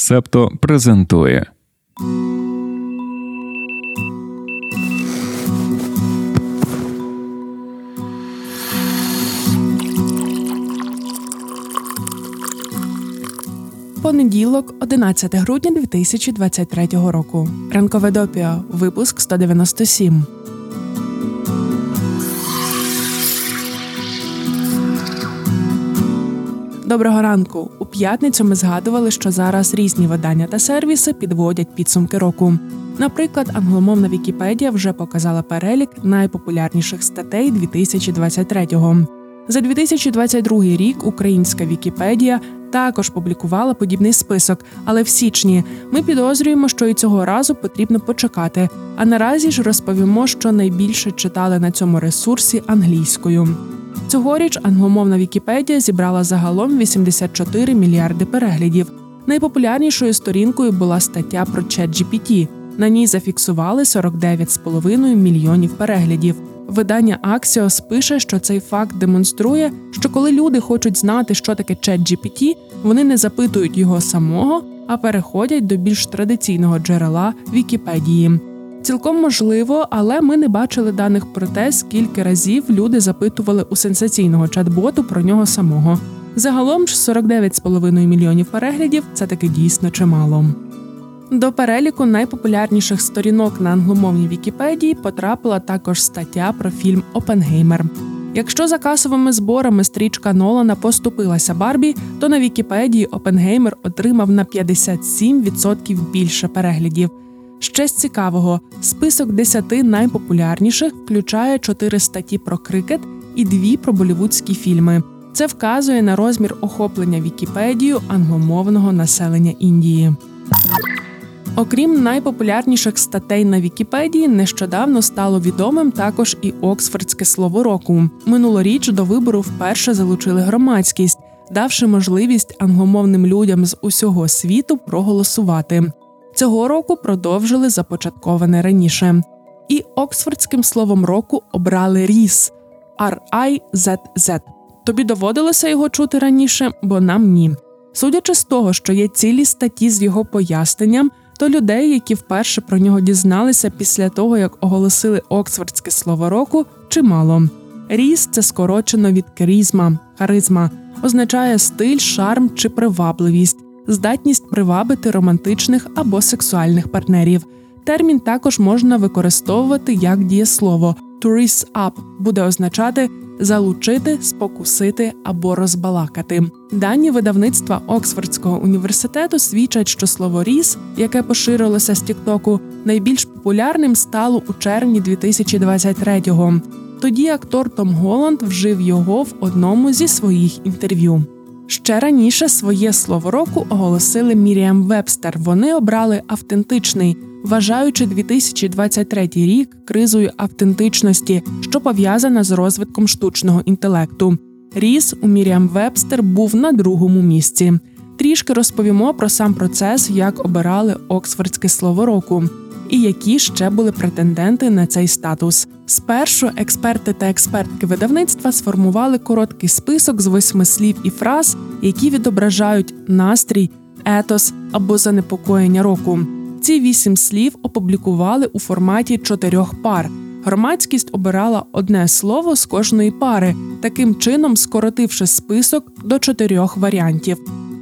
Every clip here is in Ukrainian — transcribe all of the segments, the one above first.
Септо презентує. Понеділок, 11 грудня 2023 року. Ранкове допіо. Випуск 197. Доброго ранку. У п'ятницю ми згадували, що зараз різні видання та сервіси підводять підсумки року. Наприклад, англомовна Вікіпедія вже показала перелік найпопулярніших статей 2023-го. За 2022 рік українська Вікіпедія також публікувала подібний список, але в січні ми підозрюємо, що і цього разу потрібно почекати. А наразі ж розповімо, що найбільше читали на цьому ресурсі англійською. Цьогоріч англомовна Вікіпедія зібрала загалом 84 мільярди переглядів. Найпопулярнішою сторінкою була стаття про ChatGPT. На ній зафіксували 49,5 мільйонів переглядів. Видання Axios пише, що цей факт демонструє, що коли люди хочуть знати, що таке ChatGPT, вони не запитують його самого, а переходять до більш традиційного джерела Вікіпедії. Цілком можливо, але ми не бачили даних про те, скільки разів люди запитували у сенсаційного чат-боту про нього самого. Загалом ж 49,5 мільйонів переглядів це таки дійсно чимало. До переліку найпопулярніших сторінок на англомовній Вікіпедії потрапила також стаття про фільм Опенгеймер. Якщо за касовими зборами стрічка Нолана поступилася Барбі, то на Вікіпедії Опенгеймер отримав на 57% більше переглядів. Ще з цікавого, список 10 найпопулярніших включає 4 статті про крикет і 2 про болівудські фільми. Це вказує на розмір охоплення Вікіпедію англомовного населення Індії. Окрім найпопулярніших статей на Вікіпедії, нещодавно стало відомим також і Оксфордське слово року. Минулоріч до вибору вперше залучили громадськість, давши можливість англомовним людям з усього світу проголосувати. Цього року продовжили започатковане раніше. І Оксфордським словом року обрали ріс R-I-Z-Z. Тобі доводилося його чути раніше, бо нам ні. Судячи з того, що є цілі статті з його поясненням, то людей, які вперше про нього дізналися після того, як оголосили Оксфордське слово року, чимало. Ріс це скорочено від керізма, харизма, означає стиль, шарм чи привабливість здатність привабити романтичних або сексуальних партнерів. Термін також можна використовувати як дієслово «to raise up» буде означати залучити, спокусити або розбалакати. Дані видавництва Оксфордського університету свідчать, що слово ріс, яке поширилося з Тіктоку, найбільш популярним стало у червні 2023-го. Тоді актор Том Голланд вжив його в одному зі своїх інтерв'ю. Ще раніше своє слово року оголосили Міріам Вебстер. Вони обрали автентичний, вважаючи 2023 рік кризою автентичності, що пов'язана з розвитком штучного інтелекту. Ріс у Міріам Вебстер був на другому місці. Трішки розповімо про сам процес, як обирали Оксфордське слово року і які ще були претенденти на цей статус. Спершу експерти та експертки видавництва сформували короткий список з восьми слів і фраз, які відображають настрій, етос або занепокоєння року. Ці вісім слів опублікували у форматі чотирьох пар. Громадськість обирала одне слово з кожної пари, таким чином скоротивши список до чотирьох варіантів.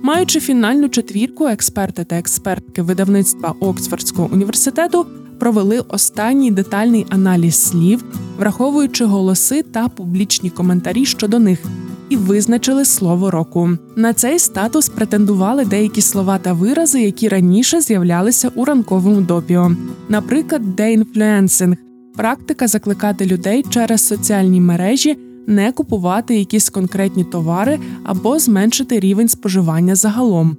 Маючи фінальну четвірку, експерти та експертки видавництва Оксфордського університету провели останній детальний аналіз слів, враховуючи голоси та публічні коментарі щодо них, і визначили слово року. На цей статус претендували деякі слова та вирази, які раніше з'являлися у ранковому допіо, наприклад, деінфлюенсинг – практика закликати людей через соціальні мережі не купувати якісь конкретні товари або зменшити рівень споживання загалом.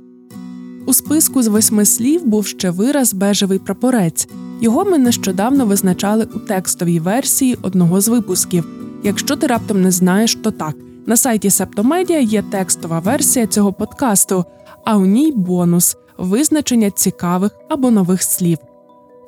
У списку з восьми слів був ще вираз бежевий прапорець. Його ми нещодавно визначали у текстовій версії одного з випусків. Якщо ти раптом не знаєш, то так. На сайті Септомедіа є текстова версія цього подкасту, а у ній бонус визначення цікавих або нових слів.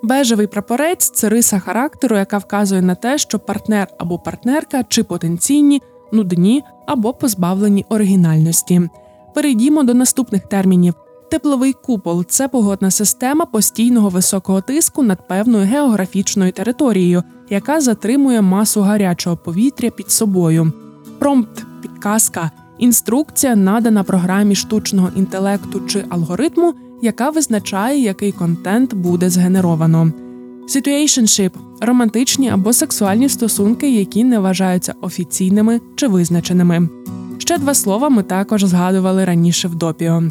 Бежевий прапорець це риса характеру, яка вказує на те, що партнер або партнерка чи потенційні, нудні або позбавлені оригінальності. Перейдімо до наступних термінів: Тепловий купол це погодна система постійного високого тиску над певною географічною територією, яка затримує масу гарячого повітря під собою. Промпт, підказка, інструкція надана програмі штучного інтелекту чи алгоритму, яка визначає, який контент буде згенеровано. Situationship – романтичні або сексуальні стосунки, які не вважаються офіційними чи визначеними. Ще два слова ми також згадували раніше в допіо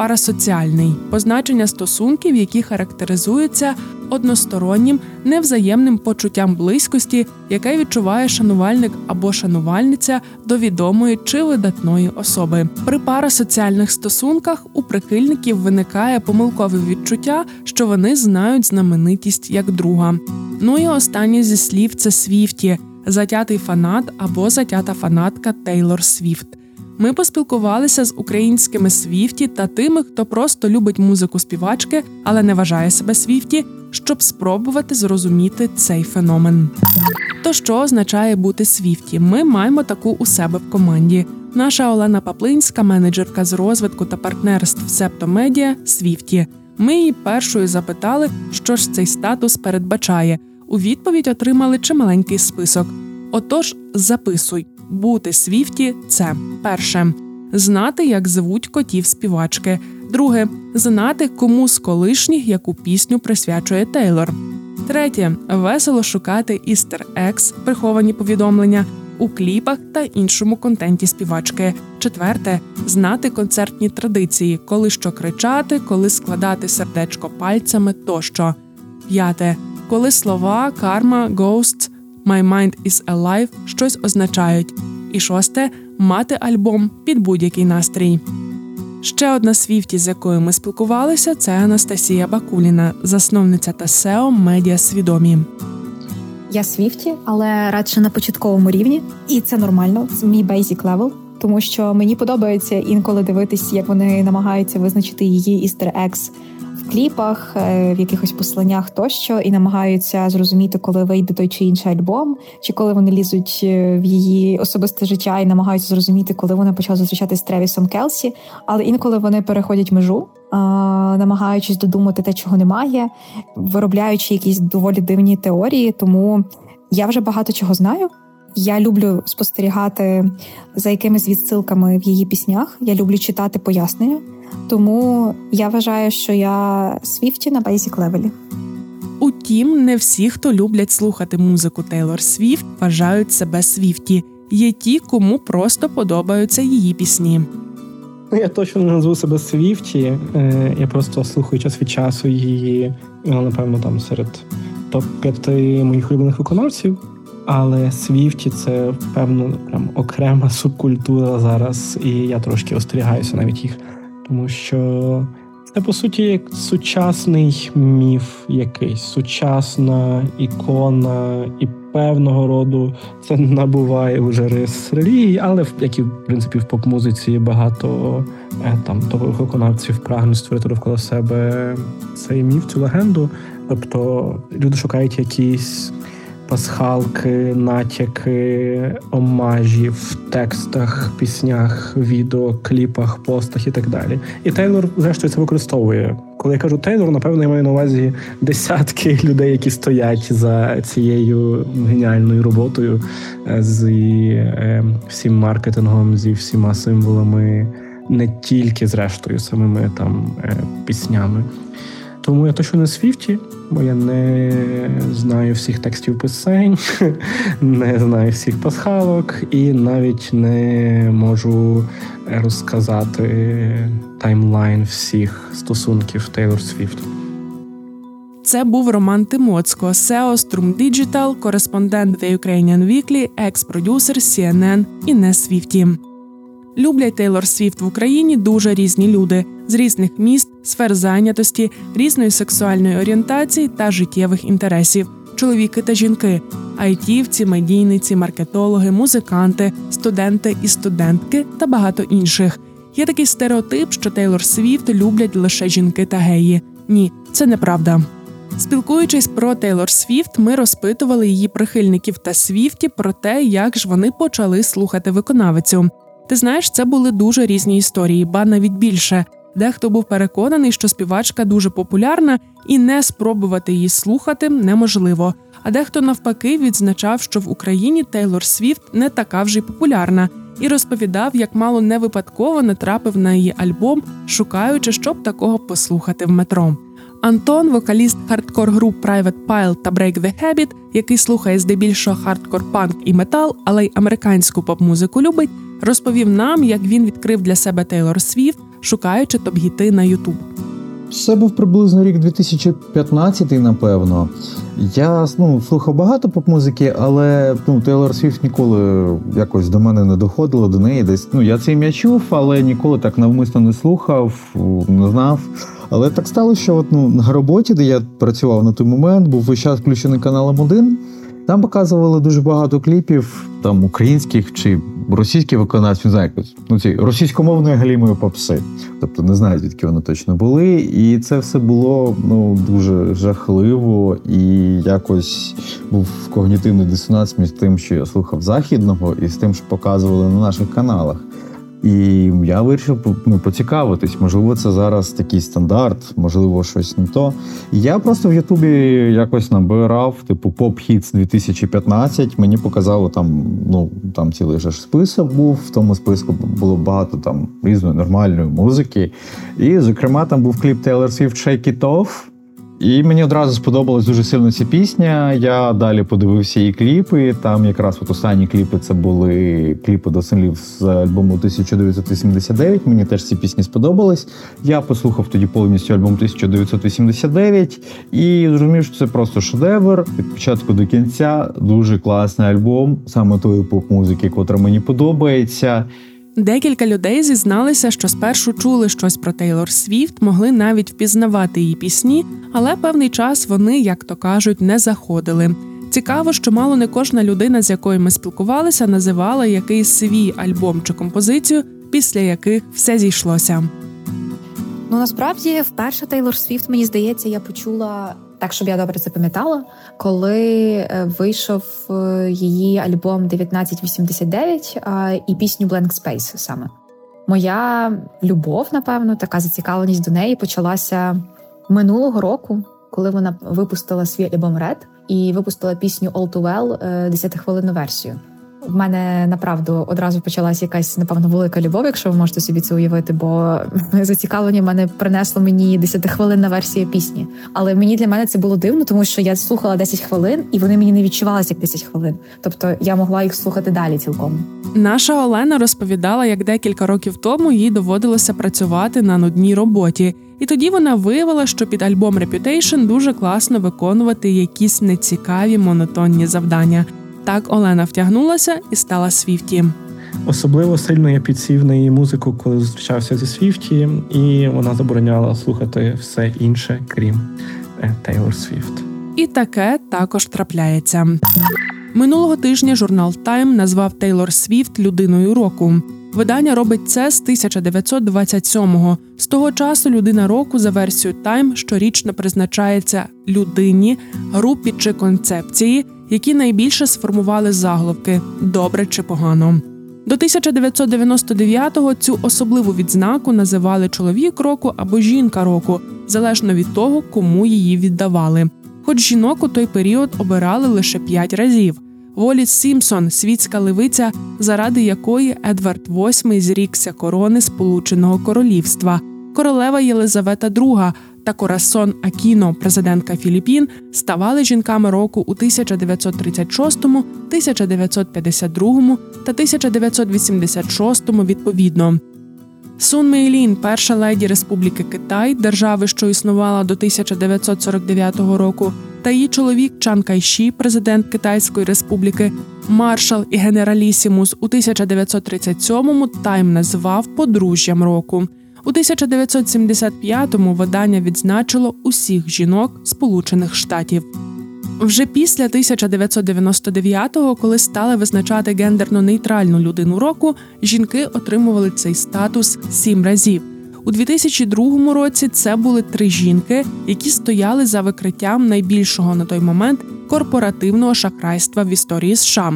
парасоціальний позначення стосунків, які характеризуються одностороннім невзаємним почуттям близькості, яке відчуває шанувальник або шанувальниця до відомої чи видатної особи. При парасоціальних стосунках у прихильників виникає помилкове відчуття, що вони знають знаменитість як друга. Ну і останнє зі слів це Свіфті. Затятий фанат або затята фанатка Тейлор Свіфт. Ми поспілкувалися з українськими свіфті та тими, хто просто любить музику співачки, але не вважає себе свіфті, щоб спробувати зрозуміти цей феномен. То що означає бути свіфті? Ми маємо таку у себе в команді. Наша Олена Паплинська, менеджерка з розвитку та партнерств Септомедіа Свіфті. Ми її першою запитали, що ж цей статус передбачає. У відповідь отримали чималенький список. Отож, записуй бути свіфті це перше знати, як звуть котів співачки. Друге знати, кому з колишніх яку пісню присвячує Тейлор. Третє весело шукати істер екс, приховані повідомлення у кліпах та іншому контенті співачки. Четверте знати концертні традиції, коли що кричати, коли складати сердечко пальцями тощо. П'яте коли слова, карма, ghosts My Mind is Alive щось означають. І шосте мати альбом під будь-який настрій. Ще одна свіфті, з якою ми спілкувалися, це Анастасія Бакуліна, засновниця та SEO Медіа Свідомі. Я свіфті, але радше на початковому рівні, і це нормально. Це мій basic level, тому що мені подобається інколи дивитись, як вони намагаються визначити її істер екс кліпах, е, в якихось посланнях тощо, і намагаються зрозуміти, коли вийде той чи інший альбом, чи коли вони лізуть е, в її особисте життя і намагаються зрозуміти, коли вона почала зустрічатися з Тревісом Келсі. Але інколи вони переходять межу, намагаючись додумати те, чого немає, виробляючи якісь доволі дивні теорії. Тому я вже багато чого знаю. Я люблю спостерігати за якимись відсилками в її піснях. Я люблю читати пояснення. Тому я вважаю, що я свіфті на basic level і. Утім, не всі, хто люблять слухати музику Тейлор Свіфт, вважають себе свіфті. Є ті, кому просто подобаються її пісні. Ну, я точно не назву себе Свіфті. Е, я просто слухаю час від часу її, ну, напевно, там серед топ 5 моїх улюблених виконавців. Але Свіфті це певно прям окрема субкультура зараз, і я трошки остерігаюся навіть їх тому що це по суті як сучасний міф, якийсь сучасна ікона, і певного роду це набуває вже рис релігії, але як і в принципі в поп-музиці багато е, там топових виконавців прагнуть створити довкола себе цей міф, цю легенду. Тобто люди шукають якісь пасхалки, натяки, омажі в текстах, піснях, відео, кліпах, постах і так далі. І Тейлор, зрештою, це використовує. Коли я кажу Тейлор, напевно, я маю на увазі десятки людей, які стоять за цією геніальною роботою, е, з е, всім маркетингом, зі всіма символами, не тільки зрештою самими там е, піснями. Тому я точно не Свіфті, бо я не знаю всіх текстів писань, не знаю всіх пасхалок і навіть не можу розказати таймлайн всіх стосунків Тейлор Свіфт. Це був Роман Тимоцько, CEO Strum Digital, кореспондент The Ukrainian Weekly, екс-продюсер CNN і не Свіфті. Люблять Тейлор Свіфт в Україні дуже різні люди з різних міст, сфер зайнятості, різної сексуальної орієнтації та життєвих інтересів, чоловіки та жінки, айтівці, медійниці, маркетологи, музиканти, студенти і студентки та багато інших. Є такий стереотип, що Тейлор Свіфт люблять лише жінки та геї. Ні, це неправда. Спілкуючись про Тейлор Свіфт, ми розпитували її прихильників та Свіфті про те, як ж вони почали слухати виконавицю. Ти знаєш, це були дуже різні історії, ба навіть більше. Дехто був переконаний, що співачка дуже популярна і не спробувати її слухати неможливо. А дехто навпаки відзначав, що в Україні Тейлор Свіфт не така вже й популярна, і розповідав, як мало не випадково натрапив на її альбом, шукаючи, щоб такого послухати в метро. Антон, вокаліст хардкор груп Private Pile та Break the Habit, який слухає здебільшого хардкор панк і метал, але й американську поп-музику любить, розповів нам, як він відкрив для себе Тейлор Свіфт, шукаючи топ-гіти на Ютуб. Це був приблизно рік 2015, напевно. Я ну, слухав багато поп-музики, але ну, Тейлор Свіфт ніколи якось до мене не доходило до неї. Десь ну я це ім'я чув, але ніколи так навмисно не слухав, не знав. Але так сталося, що от, ну, на роботі, де я працював на той момент, був весь час включений каналом 1. Там показували дуже багато кліпів, там українських чи російських виконавців, не знаю, ну ці російськомовної галімої попси. Тобто не знаю, звідки вони точно були. І це все було ну дуже жахливо і якось був когнітивний дисонанс між тим, що я слухав західного, і з тим, що показували на наших каналах. І я вирішив ну, поцікавитись, можливо, це зараз такий стандарт, можливо, щось не то. Я просто в Ютубі якось набирав, типу, Pop Hits 2015. Мені показало там, ну там цілий же ж список був. В тому списку було багато там різної нормальної музики. І, зокрема, там був кліп Taylor Swift Shake It Off. І мені одразу сподобалась дуже сильно ця пісня. Я далі подивився її кліпи. Там якраз от останні кліпи це були кліпи до синглів з альбому 1989. Мені теж ці пісні сподобались. Я послухав тоді повністю альбом 1989 і зрозумів, що це просто шедевр. Від початку до кінця дуже класний альбом, саме тої поп-музики, котра мені подобається. Декілька людей зізналися, що спершу чули щось про Тейлор Свіфт, могли навіть впізнавати її пісні, але певний час вони, як то кажуть, не заходили. Цікаво, що мало не кожна людина, з якою ми спілкувалися, називала якийсь свій альбом чи композицію, після яких все зійшлося. Ну насправді, вперше Тейлор Свіфт, мені здається, я почула так, щоб я добре це пам'ятала, коли е, вийшов е, її альбом 1989 і пісню Blank Space саме. Моя любов, напевно, така зацікавленість до неї почалася минулого року, коли вона випустила свій альбом Red і випустила пісню All Too Well 10-хвилинну е, версію. В мене направду одразу почалась якась напевно велика любов, якщо ви можете собі це уявити, бо зацікавлення мене принесло мені 10-хвилинна версія пісні. Але мені для мене це було дивно, тому що я слухала 10 хвилин, і вони мені не відчувалися як 10 хвилин. Тобто я могла їх слухати далі цілком. Наша Олена розповідала, як декілька років тому їй доводилося працювати на нудній роботі, і тоді вона виявила, що під альбом Reputation дуже класно виконувати якісь нецікаві монотонні завдання. Так Олена втягнулася і стала Свіфті. Особливо сильно я підсів на її музику, коли зустрічався зі Свіфті, і вона забороняла слухати все інше, крім Тейлор Свіфт. І таке також трапляється. Минулого тижня журнал Time назвав Тейлор Свіфт людиною року. Видання робить це з 1927-го. З того часу людина року за версією Time щорічно призначається людині, групі чи концепції, які найбільше сформували заголовки добре чи погано. До 1999-го цю особливу відзнаку називали чоловік року або жінка року, залежно від того, кому її віддавали. Хоч жінок у той період обирали лише п'ять разів. Воліс Сімпсон, світська левиця, заради якої Едвард VIII зрікся корони Сполученого Королівства, королева Єлизавета II та Корасон Акіно, президентка Філіппін, ставали жінками року у 1936, 1952 та 1986 відповідно. Сун Мейлін, перша леді Республіки Китай, держави, що існувала до 1949 року, та її чоловік Чан Кайші, президент Китайської Республіки, маршал і генералісімус у 1937-му Тайм назвав подружжям року. У 1975-му видання відзначило усіх жінок Сполучених Штатів. Вже після 1999-го, коли стали визначати гендерно нейтральну людину року, жінки отримували цей статус сім разів. У 2002 році це були три жінки, які стояли за викриттям найбільшого на той момент корпоративного шахрайства в історії США.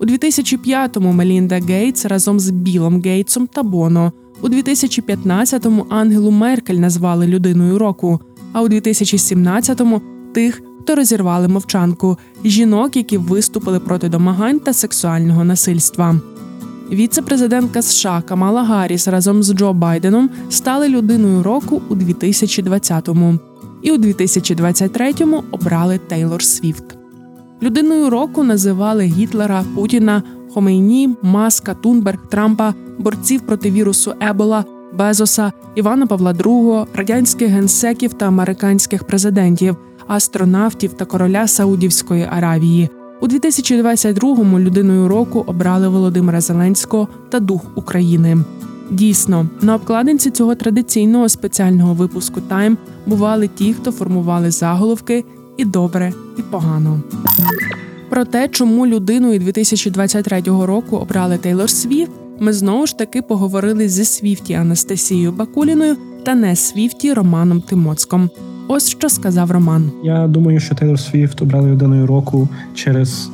У 2005-му Мелінда Гейтс разом з Білом Гейтсом та Боно У 2015-му Ангелу Меркель назвали людиною року, а у 2017-му – тих, хто розірвали мовчанку жінок, які виступили проти домагань та сексуального насильства. Віце-президентка США Камала Гарріс разом з Джо Байденом стали людиною року у 2020-му. і у 2023-му обрали Тейлор Свіфт. Людиною року називали Гітлера, Путіна, Хомейні, Маска, Тунберг, Трампа, борців проти вірусу Ебола, Безоса, Івана Павла II, радянських генсеків та американських президентів, астронавтів та короля Саудівської Аравії. У 2022-му людиною року обрали Володимира Зеленського та Дух України. Дійсно, на обкладинці цього традиційного спеціального випуску Тайм бували ті, хто формували заголовки і добре, і погано. Про те, чому людиною 2023 року обрали Тейлор Свіфт, ми знову ж таки поговорили зі Свіфті Анастасією Бакуліною та не Свіфті Романом Тимоцьком. Ось що сказав Роман. Я думаю, що Тейлор Свіфт обрали людиною року через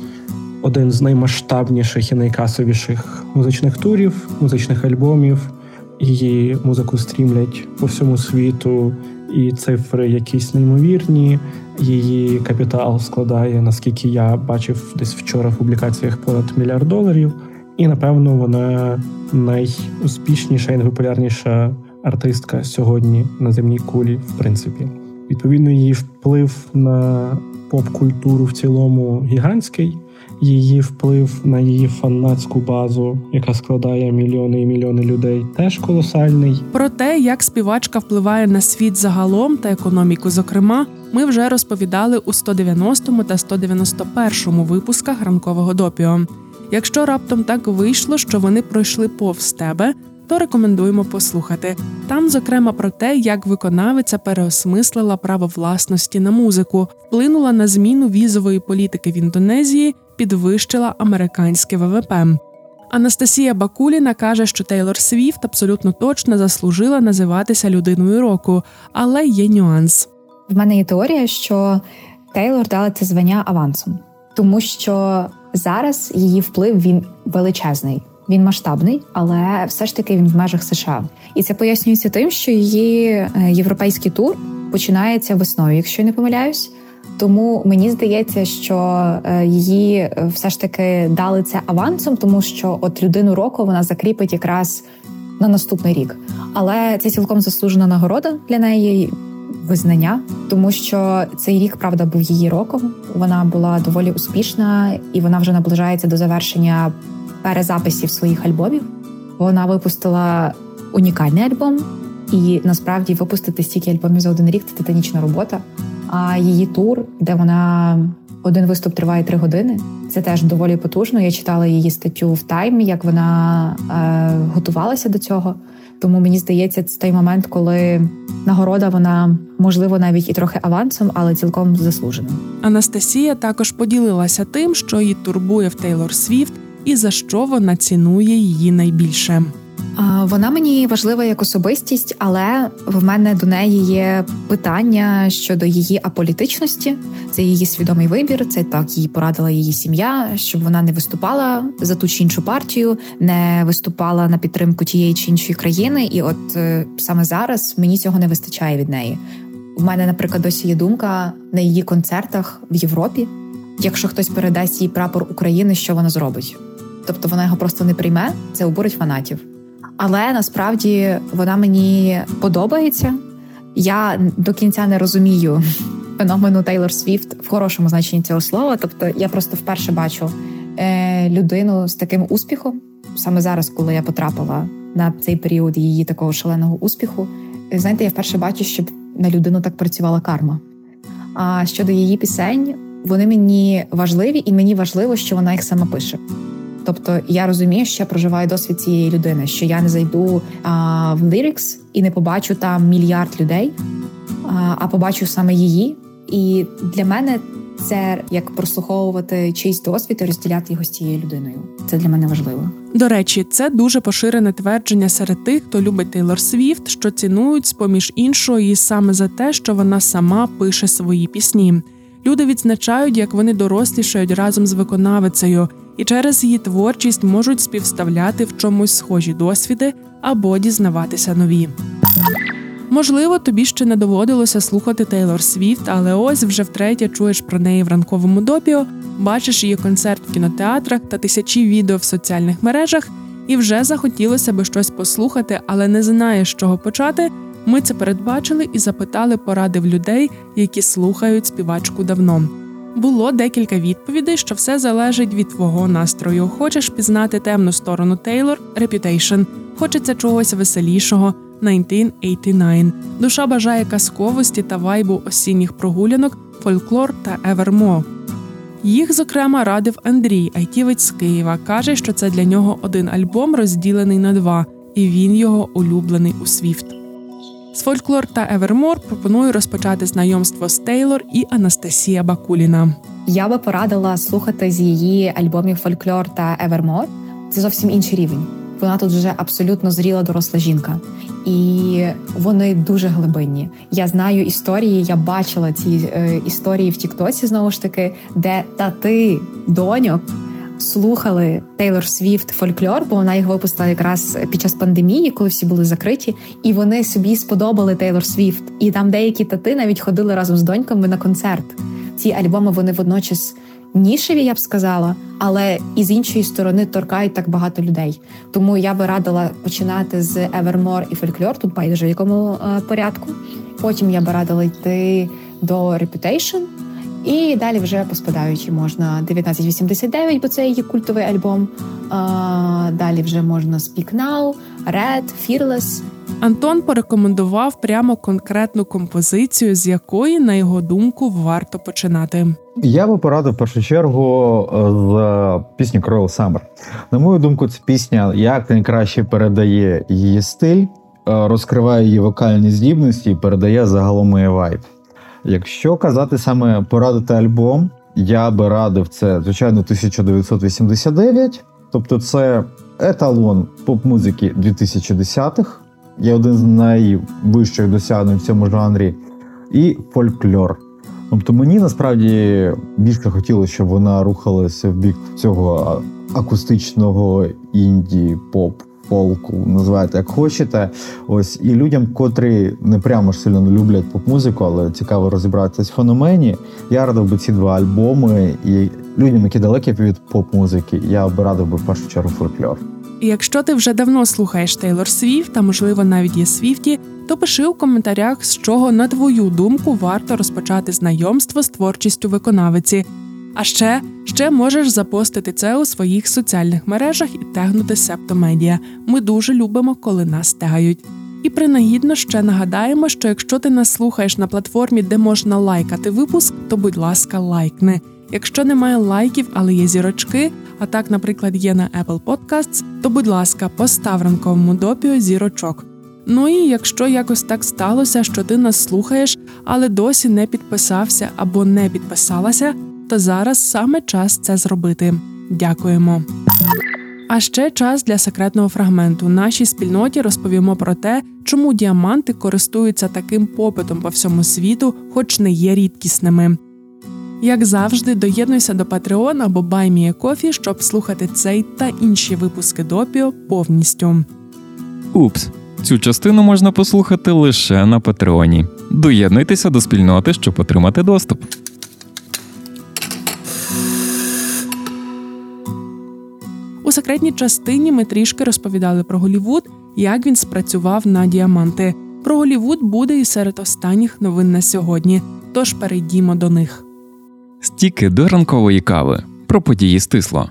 один з наймасштабніших і найкасовіших музичних турів, музичних альбомів. Її музику стрімлять по всьому світу, і цифри якісь неймовірні. Її капітал складає, наскільки я бачив десь вчора в публікаціях понад мільярд доларів. І напевно вона найуспішніша і найпопулярніша артистка сьогодні на земній кулі, в принципі. Відповідно, її вплив на поп-культуру в цілому гігантський. Її вплив на її фанатську базу, яка складає мільйони і мільйони людей, теж колосальний. Про те, як співачка впливає на світ загалом та економіку, зокрема, ми вже розповідали у 190 та 191 випусках ранкового допіо. Якщо раптом так вийшло, що вони пройшли повз тебе, то рекомендуємо послухати. Там, зокрема, про те, як виконавиця переосмислила право власності на музику, вплинула на зміну візової політики в Індонезії, підвищила американське ВВП. Анастасія Бакуліна каже, що Тейлор Свіфт абсолютно точно заслужила називатися людиною року, але є нюанс. В мене є теорія, що Тейлор дала це звання авансом, тому що зараз її вплив він величезний. Він масштабний, але все ж таки він в межах США, і це пояснюється тим, що її е, європейський тур починається весною, якщо я не помиляюсь. Тому мені здається, що е, її е, все ж таки дали це авансом, тому що от людину року вона закріпить якраз на наступний рік. Але це цілком заслужена нагорода для неї. Визнання, тому що цей рік правда був її роком. Вона була доволі успішна, і вона вже наближається до завершення перезаписів своїх альбомів. Вона випустила унікальний альбом, і насправді випустити стільки альбомів за один рік це титанічна робота. А її тур, де вона один виступ триває три години, це теж доволі потужно. Я читала її статтю в таймі, як вона е, готувалася до цього. Тому мені здається, це той момент, коли нагорода вона можливо навіть і трохи авансом, але цілком заслужена. Анастасія також поділилася тим, що її турбує в Тейлор Свіфт і за що вона цінує її найбільше. Вона мені важлива як особистість, але в мене до неї є питання щодо її аполітичності. Це її свідомий вибір. Це так їй порадила її сім'я, щоб вона не виступала за ту чи іншу партію, не виступала на підтримку тієї чи іншої країни. І от е, саме зараз мені цього не вистачає від неї. У мене, наприклад, досі є думка на її концертах в Європі. Якщо хтось передасть їй прапор України, що вона зробить? Тобто вона його просто не прийме, це обурить фанатів. Але насправді вона мені подобається. Я до кінця не розумію феномену Тейлор Свіфт в хорошому значенні цього слова. Тобто, я просто вперше бачу е, людину з таким успіхом. Саме зараз, коли я потрапила на цей період її такого шаленого успіху, знаєте, я вперше бачу, щоб на людину так працювала карма. А щодо її пісень, вони мені важливі, і мені важливо, що вона їх сама пише. Тобто я розумію, що я проживаю досвід цієї людини, що я не зайду а, в лірикс і не побачу там мільярд людей, а, а побачу саме її. І для мене це як прослуховувати чийсь досвід і розділяти його з цією людиною. Це для мене важливо. До речі, це дуже поширене твердження серед тих, хто любить Тейлор Свіфт, що цінують з поміж іншого саме за те, що вона сама пише свої пісні. Люди відзначають, як вони дорослішають разом з виконавицею, і через її творчість можуть співставляти в чомусь схожі досвіди або дізнаватися нові. Можливо, тобі ще не доводилося слухати Тейлор Свіфт, але ось вже втретє чуєш про неї в ранковому допіо, бачиш її концерт в кінотеатрах та тисячі відео в соціальних мережах, і вже захотілося би щось послухати, але не знаєш, з чого почати. Ми це передбачили і запитали поради в людей, які слухають співачку давно. Було декілька відповідей, що все залежить від твого настрою. Хочеш пізнати темну сторону Тейлор Reputation, хочеться чогось веселішого. 1989. Душа бажає казковості та вайбу осінніх прогулянок, фольклор та Евермо. Їх, зокрема, радив Андрій, айтівець з Києва. Каже, що це для нього один альбом, розділений на два, і він його улюблений у Свіфт. З фольклор та Евермор пропоную розпочати знайомство з Тейлор і Анастасія Бакуліна. Я би порадила слухати з її альбомів Фольклор та Евермор. Це зовсім інший рівень. Вона тут вже абсолютно зріла доросла жінка, і вони дуже глибинні. Я знаю історії, я бачила ці е, історії в Тіктосі знову ж таки, де тати доньок слухали Тейлор Свіфт фольклор, бо вона їх випустила якраз під час пандемії, коли всі були закриті, і вони собі сподобали Тейлор Свіфт. І там деякі тати навіть ходили разом з доньками на концерт. Ці альбоми вони водночас нішеві, я б сказала, але і з іншої сторони торкають так багато людей. Тому я би радила починати з Evermore і Folklore, тут байдуже в якому е, порядку. Потім я би радила йти до Reputation, і далі вже поспадаючи можна 1989, бо це її культовий альбом. А, Далі вже можна Speak Now, Red, Fearless. Антон порекомендував прямо конкретну композицію, з якої, на його думку, варто починати. Я би порадив в першу чергу е, з пісні Cruel Summer. На мою думку, ця пісня як найкраще передає її стиль, е, розкриває її вокальні здібності і передає загалом її вайб. Якщо казати саме порадити альбом, я би радив це, звичайно, 1989. Тобто, це еталон поп-музики 2010-х, є один з найвищих досягнень в цьому жанрі, і фольклор. Тобто мені насправді більше хотілося, щоб вона рухалася в бік цього акустичного інді поп фолку, називайте як хочете. Ось і людям, котрі не прямо ж сильно люблять поп-музику, але цікаво розібратися в феномені. Я радив би ці два альбоми, і людям, які далекі від поп-музики, я би радив би в першу чергу фольклор. Якщо ти вже давно слухаєш Тейлор Свіфт, та можливо навіть є Свіфті, то пиши у коментарях, з чого на твою думку варто розпочати знайомство з творчістю виконавиці. А ще ще можеш запостити це у своїх соціальних мережах і тегнути Септомедіа. Ми дуже любимо, коли нас тегають. І принагідно ще нагадаємо, що якщо ти нас слухаєш на платформі, де можна лайкати випуск, то будь ласка, лайкни. Якщо немає лайків, але є зірочки, а так, наприклад, є на Apple Podcasts, то будь ласка, постав ранковому допіо зірочок. Ну і якщо якось так сталося, що ти нас слухаєш, але досі не підписався або не підписалася, то зараз саме час це зробити. Дякуємо. А ще час для секретного фрагменту. Нашій спільноті розповімо про те, чому діаманти користуються таким попитом по всьому світу, хоч не є рідкісними. Як завжди, доєднуйся до Patreon або BuyMeACoffee, щоб слухати цей та інші випуски допіо повністю. Упс, цю частину можна послухати лише на Патреоні. Доєднуйтеся до спільноти, щоб отримати доступ. Секретній частині ми трішки розповідали про Голівуд, як він спрацював на діаманти. Про Голівуд буде і серед останніх новин на сьогодні. Тож перейдімо до них. Стіки до ранкової кави про події стисло.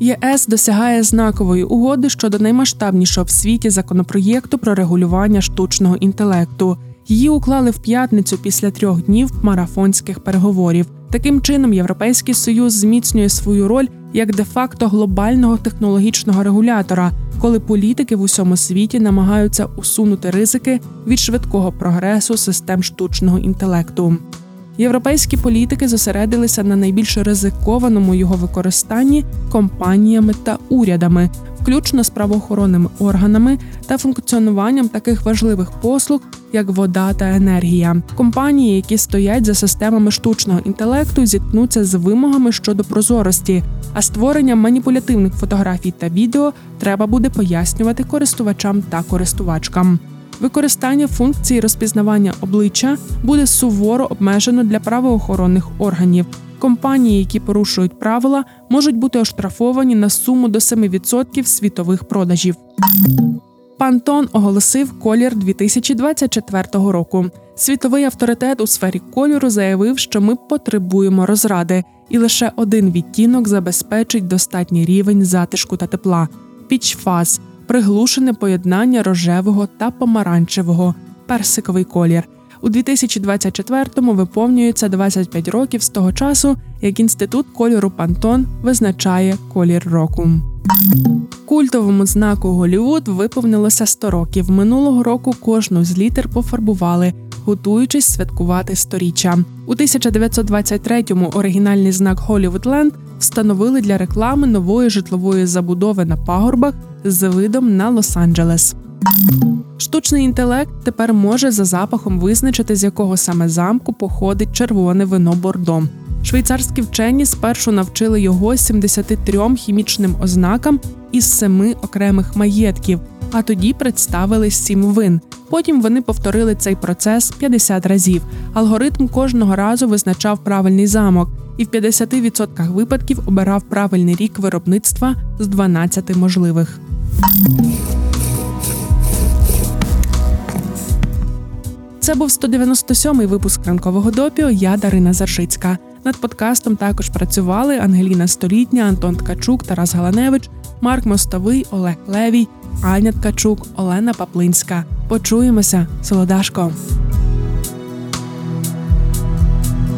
ЄС досягає знакової угоди щодо наймасштабнішого в світі законопроєкту про регулювання штучного інтелекту. Її уклали в п'ятницю після трьох днів марафонських переговорів. Таким чином, Європейський союз зміцнює свою роль як де-факто глобального технологічного регулятора, коли політики в усьому світі намагаються усунути ризики від швидкого прогресу систем штучного інтелекту. Європейські політики зосередилися на найбільш ризикованому його використанні компаніями та урядами, включно з правоохоронними органами та функціонуванням таких важливих послуг, як вода та енергія. Компанії, які стоять за системами штучного інтелекту, зіткнуться з вимогами щодо прозорості, а створення маніпулятивних фотографій та відео треба буде пояснювати користувачам та користувачкам. Використання функції розпізнавання обличчя буде суворо обмежено для правоохоронних органів. Компанії, які порушують правила, можуть бути оштрафовані на суму до 7% світових продажів. Пантон оголосив колір 2024 року. Світовий авторитет у сфері кольору заявив, що ми потребуємо розради, і лише один відтінок забезпечить достатній рівень затишку та тепла. Пічфаз приглушене поєднання рожевого та помаранчевого, персиковий колір. У 2024-му виповнюється 25 років з того часу, як інститут кольору Пантон визначає колір року. Культовому знаку Голівуд виповнилося 100 років. Минулого року кожну з літер пофарбували, готуючись святкувати сторіччя. У 1923-му оригінальний знак Hollywoodland встановили для реклами нової житлової забудови на пагорбах з видом на Лос-Анджелес. Штучний інтелект тепер може за запахом визначити, з якого саме замку походить червоне вино бордо. Швейцарські вчені спершу навчили його 73 хімічним ознакам із семи окремих маєтків, а тоді представили сім вин. Потім вони повторили цей процес 50 разів. Алгоритм кожного разу визначав правильний замок, і в 50% випадків обирав правильний рік виробництва з 12 можливих. Це був 197-й випуск ранкового допіо. Я Дарина Заршицька. Над подкастом також працювали Ангеліна Столітня, Антон Ткачук, Тарас Галаневич, Марк Мостовий, Олег Левій, Аня Ткачук, Олена Паплинська. Почуємося, Солодашко.